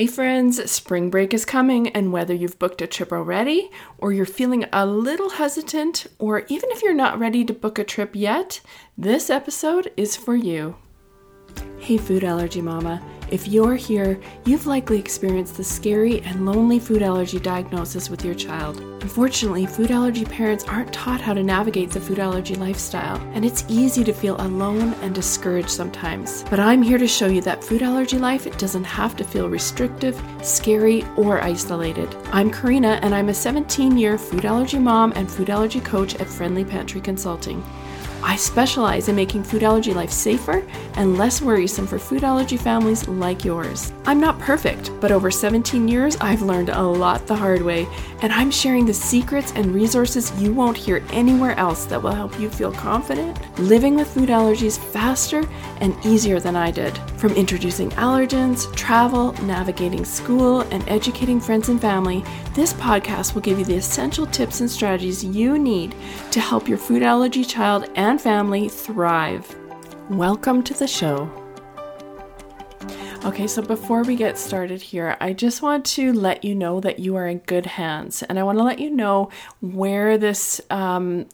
Hey friends, spring break is coming, and whether you've booked a trip already, or you're feeling a little hesitant, or even if you're not ready to book a trip yet, this episode is for you. Hey, food allergy mama. If you're here, you've likely experienced the scary and lonely food allergy diagnosis with your child. Unfortunately, food allergy parents aren't taught how to navigate the food allergy lifestyle, and it's easy to feel alone and discouraged sometimes. But I'm here to show you that food allergy life doesn't have to feel restrictive, scary, or isolated. I'm Karina, and I'm a 17 year food allergy mom and food allergy coach at Friendly Pantry Consulting. I specialize in making food allergy life safer and less worrisome for food allergy families like yours. I'm not perfect, but over 17 years, I've learned a lot the hard way, and I'm sharing the secrets and resources you won't hear anywhere else that will help you feel confident living with food allergies faster and easier than I did. From introducing allergens, travel, navigating school, and educating friends and family, this podcast will give you the essential tips and strategies you need to help your food allergy child and family thrive. Welcome to the show. Okay, so before we get started here, I just want to let you know that you are in good hands, and I want to let you know where this um,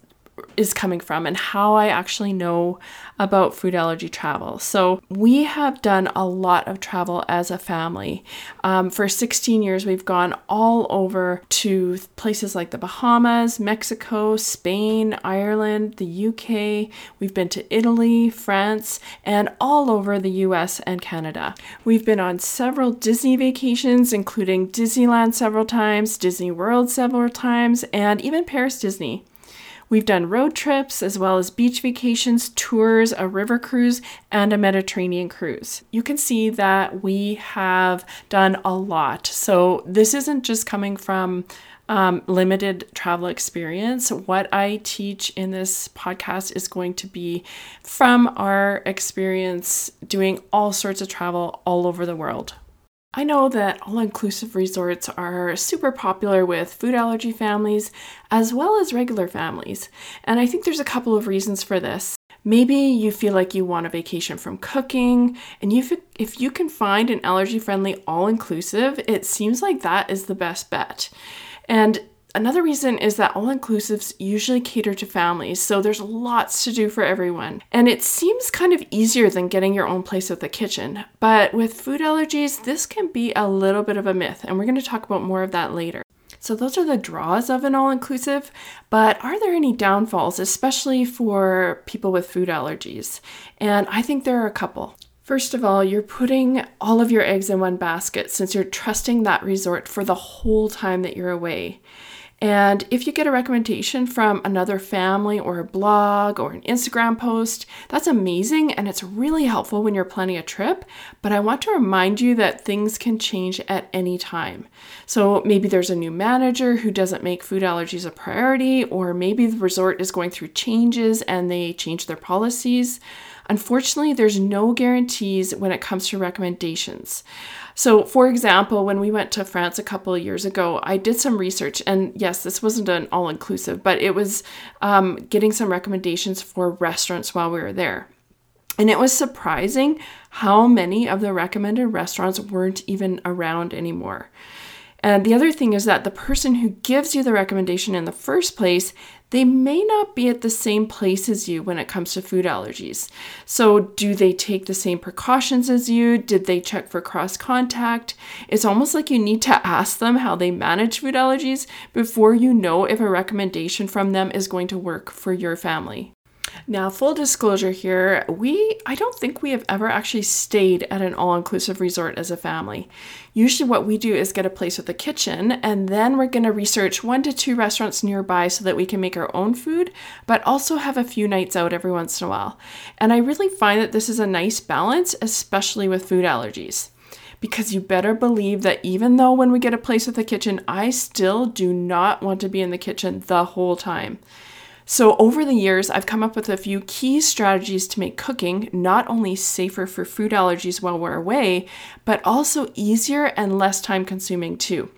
is coming from and how I actually know about food allergy travel. So, we have done a lot of travel as a family. Um, for 16 years, we've gone all over to places like the Bahamas, Mexico, Spain, Ireland, the UK. We've been to Italy, France, and all over the US and Canada. We've been on several Disney vacations, including Disneyland several times, Disney World several times, and even Paris Disney. We've done road trips as well as beach vacations, tours, a river cruise, and a Mediterranean cruise. You can see that we have done a lot. So, this isn't just coming from um, limited travel experience. What I teach in this podcast is going to be from our experience doing all sorts of travel all over the world. I know that all inclusive resorts are super popular with food allergy families as well as regular families, and I think there's a couple of reasons for this. Maybe you feel like you want a vacation from cooking, and you, if you can find an allergy friendly all inclusive, it seems like that is the best bet. And Another reason is that all inclusives usually cater to families, so there's lots to do for everyone. And it seems kind of easier than getting your own place at the kitchen. But with food allergies, this can be a little bit of a myth, and we're going to talk about more of that later. So, those are the draws of an all inclusive, but are there any downfalls, especially for people with food allergies? And I think there are a couple. First of all, you're putting all of your eggs in one basket since you're trusting that resort for the whole time that you're away. And if you get a recommendation from another family or a blog or an Instagram post, that's amazing and it's really helpful when you're planning a trip. But I want to remind you that things can change at any time. So maybe there's a new manager who doesn't make food allergies a priority, or maybe the resort is going through changes and they change their policies. Unfortunately, there's no guarantees when it comes to recommendations. So, for example, when we went to France a couple of years ago, I did some research, and yes, this wasn't an all inclusive, but it was um, getting some recommendations for restaurants while we were there. And it was surprising how many of the recommended restaurants weren't even around anymore. And the other thing is that the person who gives you the recommendation in the first place, they may not be at the same place as you when it comes to food allergies. So, do they take the same precautions as you? Did they check for cross contact? It's almost like you need to ask them how they manage food allergies before you know if a recommendation from them is going to work for your family. Now, full disclosure here, we I don't think we have ever actually stayed at an all-inclusive resort as a family. Usually what we do is get a place with a kitchen and then we're going to research one to two restaurants nearby so that we can make our own food, but also have a few nights out every once in a while. And I really find that this is a nice balance, especially with food allergies because you better believe that even though when we get a place with a kitchen, I still do not want to be in the kitchen the whole time. So, over the years, I've come up with a few key strategies to make cooking not only safer for food allergies while we're away, but also easier and less time consuming too.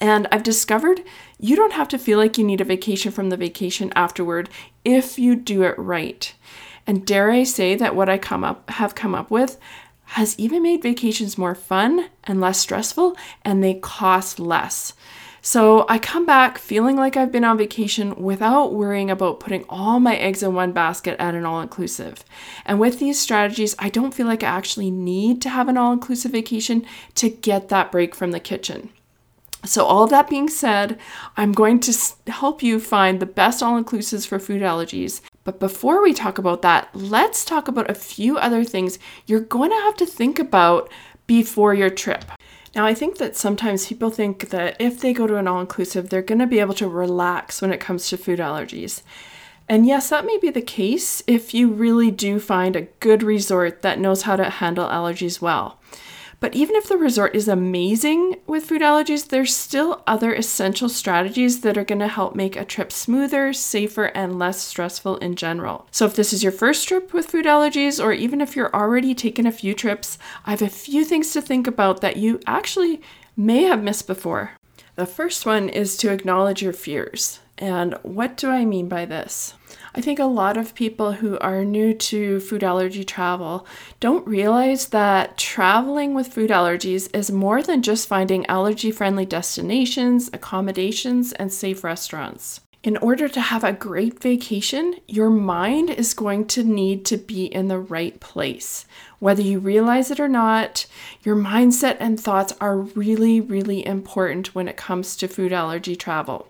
And I've discovered you don't have to feel like you need a vacation from the vacation afterward if you do it right. And dare I say that what I come up have come up with has even made vacations more fun and less stressful, and they cost less. So I come back feeling like I've been on vacation without worrying about putting all my eggs in one basket at an all inclusive. And with these strategies, I don't feel like I actually need to have an all inclusive vacation to get that break from the kitchen. So, all of that being said, I'm going to help you find the best all inclusives for food allergies. But before we talk about that, let's talk about a few other things you're going to have to think about before your trip. Now, I think that sometimes people think that if they go to an all inclusive, they're going to be able to relax when it comes to food allergies. And yes, that may be the case if you really do find a good resort that knows how to handle allergies well. But even if the resort is amazing with food allergies, there's still other essential strategies that are going to help make a trip smoother, safer, and less stressful in general. So if this is your first trip with food allergies, or even if you're already taken a few trips, I have a few things to think about that you actually may have missed before. The first one is to acknowledge your fears. And what do I mean by this? I think a lot of people who are new to food allergy travel don't realize that traveling with food allergies is more than just finding allergy friendly destinations, accommodations, and safe restaurants. In order to have a great vacation, your mind is going to need to be in the right place. Whether you realize it or not, your mindset and thoughts are really, really important when it comes to food allergy travel.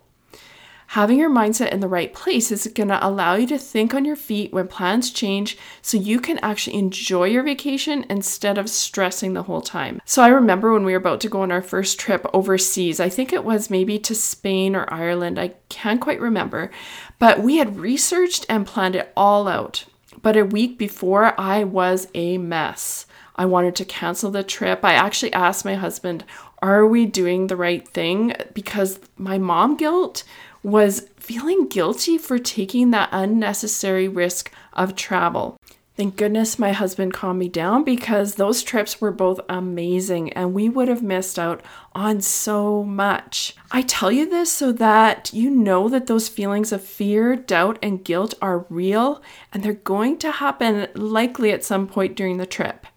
Having your mindset in the right place is going to allow you to think on your feet when plans change so you can actually enjoy your vacation instead of stressing the whole time. So, I remember when we were about to go on our first trip overseas, I think it was maybe to Spain or Ireland, I can't quite remember, but we had researched and planned it all out. But a week before, I was a mess. I wanted to cancel the trip. I actually asked my husband, Are we doing the right thing? Because my mom guilt was feeling guilty for taking that unnecessary risk of travel. Thank goodness my husband calmed me down because those trips were both amazing and we would have missed out on so much. I tell you this so that you know that those feelings of fear, doubt, and guilt are real and they're going to happen likely at some point during the trip.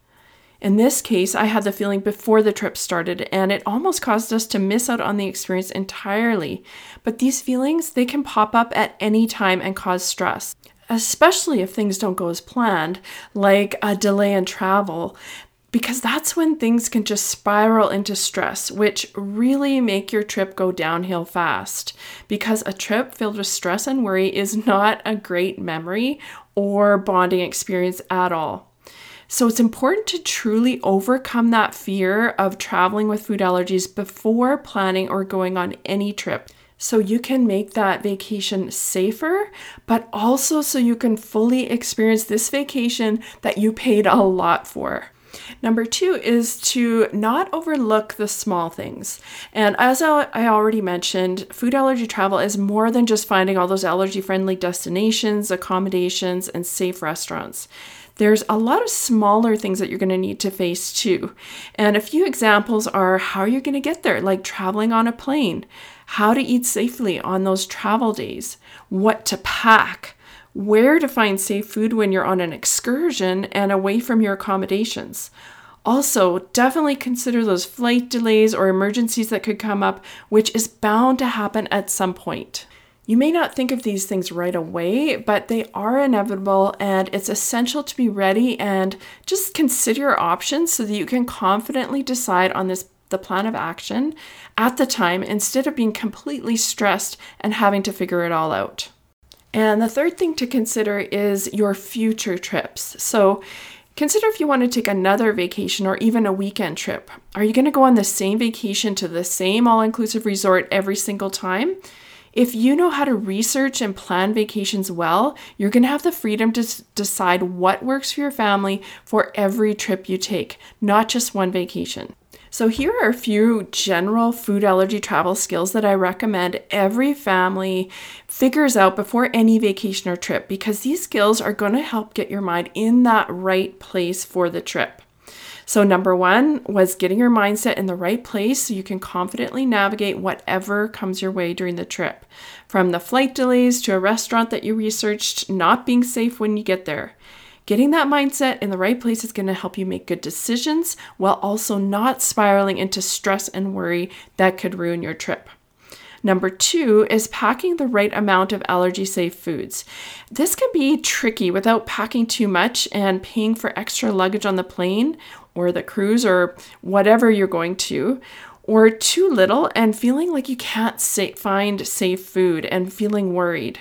In this case, I had the feeling before the trip started, and it almost caused us to miss out on the experience entirely. But these feelings, they can pop up at any time and cause stress, especially if things don't go as planned, like a delay in travel, because that's when things can just spiral into stress, which really make your trip go downhill fast. Because a trip filled with stress and worry is not a great memory or bonding experience at all. So it's important to truly overcome that fear of traveling with food allergies before planning or going on any trip. So you can make that vacation safer, but also so you can fully experience this vacation that you paid a lot for. Number two is to not overlook the small things. And as I already mentioned, food allergy travel is more than just finding all those allergy friendly destinations, accommodations, and safe restaurants there's a lot of smaller things that you're going to need to face too. And a few examples are how you're going to get there, like traveling on a plane, how to eat safely on those travel days, what to pack, where to find safe food when you're on an excursion and away from your accommodations. Also, definitely consider those flight delays or emergencies that could come up, which is bound to happen at some point. You may not think of these things right away, but they are inevitable, and it's essential to be ready and just consider your options so that you can confidently decide on this the plan of action at the time instead of being completely stressed and having to figure it all out. And the third thing to consider is your future trips. So, Consider if you want to take another vacation or even a weekend trip. Are you going to go on the same vacation to the same all inclusive resort every single time? If you know how to research and plan vacations well, you're going to have the freedom to decide what works for your family for every trip you take, not just one vacation. So, here are a few general food allergy travel skills that I recommend every family figures out before any vacation or trip because these skills are going to help get your mind in that right place for the trip. So, number one was getting your mindset in the right place so you can confidently navigate whatever comes your way during the trip. From the flight delays to a restaurant that you researched not being safe when you get there. Getting that mindset in the right place is going to help you make good decisions while also not spiraling into stress and worry that could ruin your trip. Number two is packing the right amount of allergy safe foods. This can be tricky without packing too much and paying for extra luggage on the plane or the cruise or whatever you're going to, or too little and feeling like you can't sa- find safe food and feeling worried.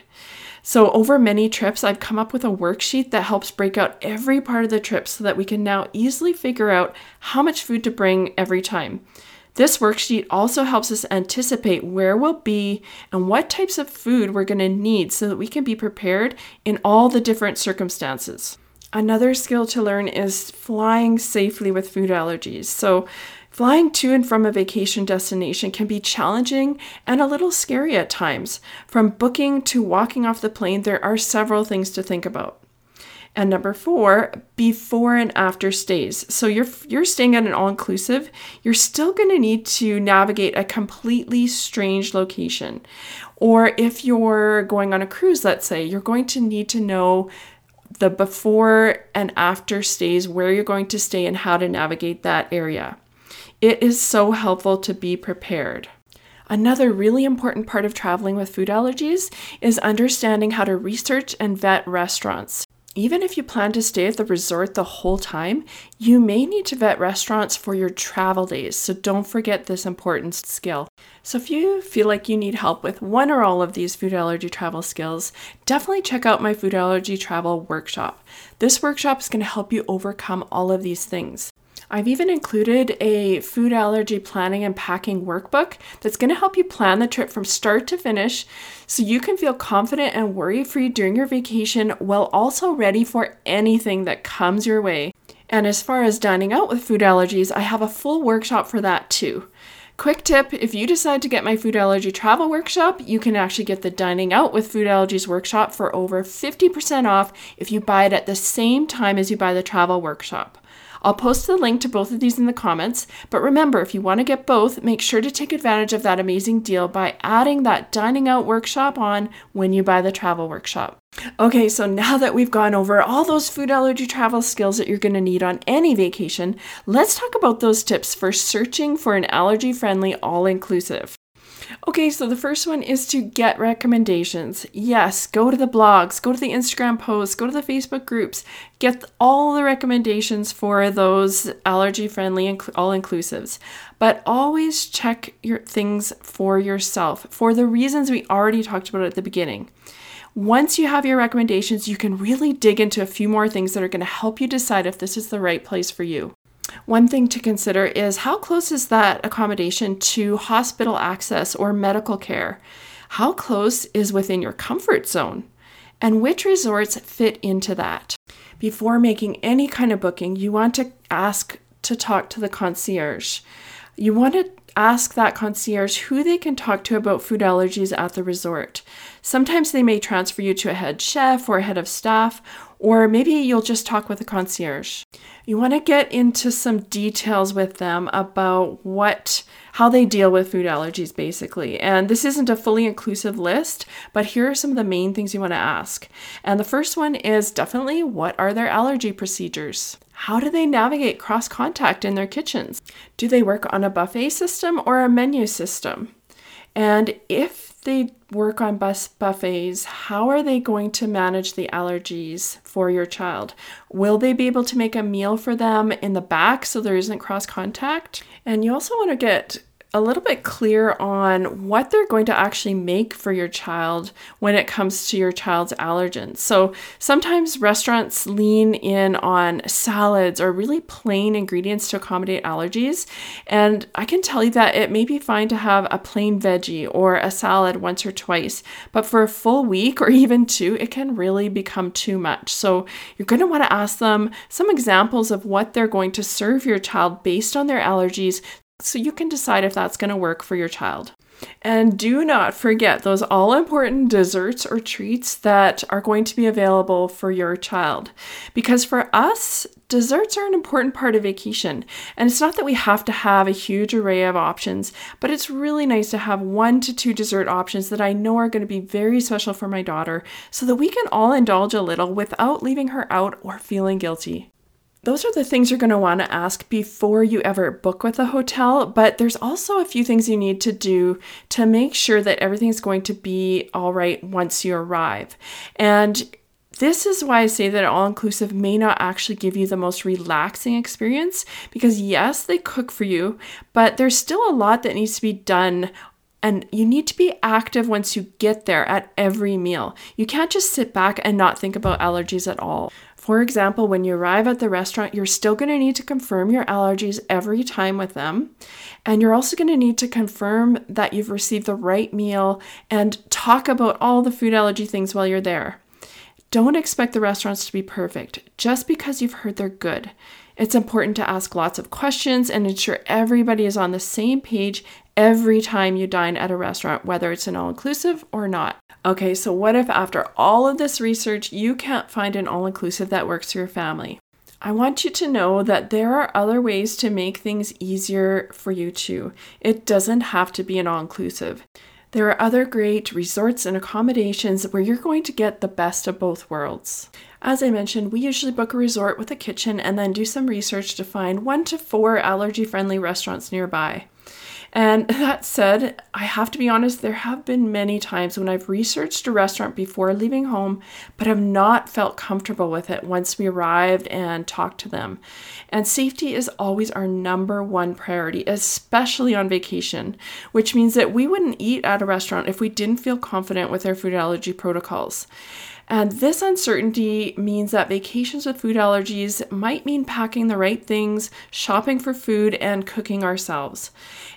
So, over many trips, I've come up with a worksheet that helps break out every part of the trip so that we can now easily figure out how much food to bring every time. This worksheet also helps us anticipate where we'll be and what types of food we're going to need so that we can be prepared in all the different circumstances. Another skill to learn is flying safely with food allergies. So, Flying to and from a vacation destination can be challenging and a little scary at times. From booking to walking off the plane, there are several things to think about. And number four, before and after stays. So you're you're staying at an all-inclusive, you're still going to need to navigate a completely strange location. Or if you're going on a cruise, let's say, you're going to need to know the before and after stays, where you're going to stay and how to navigate that area. It is so helpful to be prepared. Another really important part of traveling with food allergies is understanding how to research and vet restaurants. Even if you plan to stay at the resort the whole time, you may need to vet restaurants for your travel days, so don't forget this important skill. So, if you feel like you need help with one or all of these food allergy travel skills, definitely check out my food allergy travel workshop. This workshop is going to help you overcome all of these things. I've even included a food allergy planning and packing workbook that's going to help you plan the trip from start to finish so you can feel confident and worry free during your vacation while also ready for anything that comes your way. And as far as dining out with food allergies, I have a full workshop for that too. Quick tip if you decide to get my food allergy travel workshop, you can actually get the Dining Out with Food Allergies workshop for over 50% off if you buy it at the same time as you buy the travel workshop. I'll post the link to both of these in the comments, but remember, if you want to get both, make sure to take advantage of that amazing deal by adding that dining out workshop on when you buy the travel workshop. Okay, so now that we've gone over all those food allergy travel skills that you're going to need on any vacation, let's talk about those tips for searching for an allergy friendly all inclusive. Okay, so the first one is to get recommendations. Yes, go to the blogs, go to the Instagram posts, go to the Facebook groups, get all the recommendations for those allergy friendly and all inclusives. But always check your things for yourself for the reasons we already talked about at the beginning. Once you have your recommendations, you can really dig into a few more things that are going to help you decide if this is the right place for you. One thing to consider is how close is that accommodation to hospital access or medical care? How close is within your comfort zone? And which resorts fit into that? Before making any kind of booking, you want to ask to talk to the concierge. You want to ask that concierge who they can talk to about food allergies at the resort. Sometimes they may transfer you to a head chef or a head of staff, or maybe you'll just talk with a concierge. You want to get into some details with them about what how they deal with food allergies basically. And this isn't a fully inclusive list, but here are some of the main things you want to ask. And the first one is definitely what are their allergy procedures? How do they navigate cross contact in their kitchens? Do they work on a buffet system or a menu system? And if they work on bus buffets, how are they going to manage the allergies for your child? Will they be able to make a meal for them in the back so there isn't cross contact? And you also want to get a little bit clear on what they're going to actually make for your child when it comes to your child's allergens. So sometimes restaurants lean in on salads or really plain ingredients to accommodate allergies. And I can tell you that it may be fine to have a plain veggie or a salad once or twice, but for a full week or even two, it can really become too much. So you're going to want to ask them some examples of what they're going to serve your child based on their allergies so you can decide if that's going to work for your child. And do not forget those all important desserts or treats that are going to be available for your child. Because for us, desserts are an important part of vacation. And it's not that we have to have a huge array of options, but it's really nice to have one to two dessert options that I know are going to be very special for my daughter so that we can all indulge a little without leaving her out or feeling guilty those are the things you're going to want to ask before you ever book with a hotel. But there's also a few things you need to do to make sure that everything's going to be all right once you arrive. And this is why I say that all inclusive may not actually give you the most relaxing experience because, yes, they cook for you, but there's still a lot that needs to be done and you need to be active once you get there at every meal. You can't just sit back and not think about allergies at all. For example, when you arrive at the restaurant, you're still going to need to confirm your allergies every time with them. And you're also going to need to confirm that you've received the right meal and talk about all the food allergy things while you're there. Don't expect the restaurants to be perfect just because you've heard they're good. It's important to ask lots of questions and ensure everybody is on the same page every time you dine at a restaurant, whether it's an all inclusive or not. Okay, so what if after all of this research, you can't find an all inclusive that works for your family? I want you to know that there are other ways to make things easier for you too. It doesn't have to be an all inclusive. There are other great resorts and accommodations where you're going to get the best of both worlds. As I mentioned, we usually book a resort with a kitchen and then do some research to find one to four allergy friendly restaurants nearby. And that said, I have to be honest, there have been many times when I've researched a restaurant before leaving home, but have not felt comfortable with it once we arrived and talked to them. And safety is always our number one priority, especially on vacation, which means that we wouldn't eat at a restaurant if we didn't feel confident with our food allergy protocols. And this uncertainty means that vacations with food allergies might mean packing the right things, shopping for food, and cooking ourselves.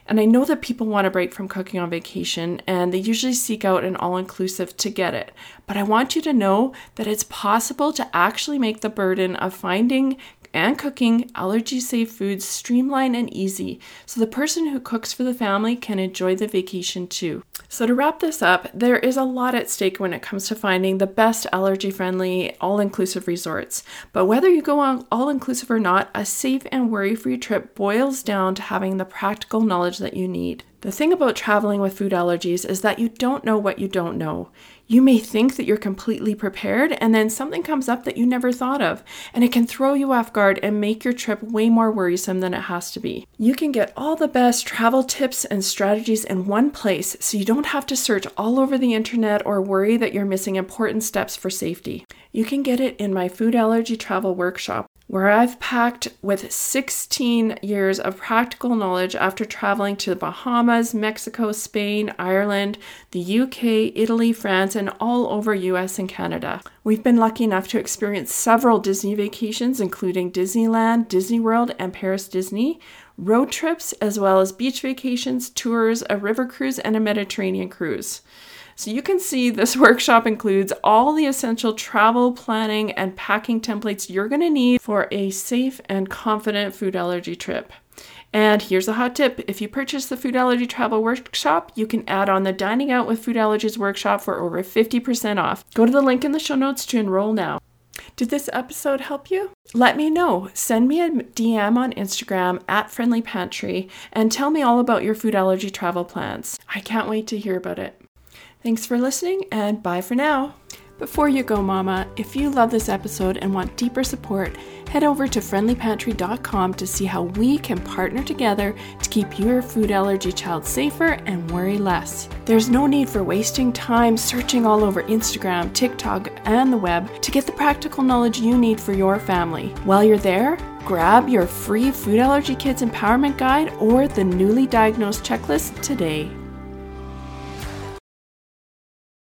And I know that people want a break from cooking on vacation and they usually seek out an all inclusive to get it. But I want you to know that it's possible to actually make the burden of finding and cooking allergy safe foods streamlined and easy so the person who cooks for the family can enjoy the vacation too. So, to wrap this up, there is a lot at stake when it comes to finding the best allergy friendly, all inclusive resorts. But whether you go on all inclusive or not, a safe and worry free trip boils down to having the practical knowledge that you need. The thing about traveling with food allergies is that you don't know what you don't know. You may think that you're completely prepared, and then something comes up that you never thought of, and it can throw you off guard and make your trip way more worrisome than it has to be. You can get all the best travel tips and strategies in one place so you don't have to search all over the internet or worry that you're missing important steps for safety. You can get it in my food allergy travel workshop, where I've packed with 16 years of practical knowledge after traveling to the Bahamas, Mexico, Spain, Ireland, the UK, Italy, France, and all over US and Canada. We've been lucky enough to experience several Disney vacations, including Disneyland, Disney World, and Paris Disney, road trips, as well as beach vacations, tours, a river cruise, and a Mediterranean cruise. So you can see this workshop includes all the essential travel planning and packing templates you're going to need for a safe and confident food allergy trip. And here's a hot tip if you purchase the Food Allergy Travel Workshop, you can add on the Dining Out with Food Allergies Workshop for over 50% off. Go to the link in the show notes to enroll now. Did this episode help you? Let me know. Send me a DM on Instagram at Friendly Pantry and tell me all about your food allergy travel plans. I can't wait to hear about it. Thanks for listening, and bye for now. Before you go, Mama, if you love this episode and want deeper support, head over to friendlypantry.com to see how we can partner together to keep your food allergy child safer and worry less. There's no need for wasting time searching all over Instagram, TikTok, and the web to get the practical knowledge you need for your family. While you're there, grab your free Food Allergy Kids Empowerment Guide or the newly diagnosed checklist today.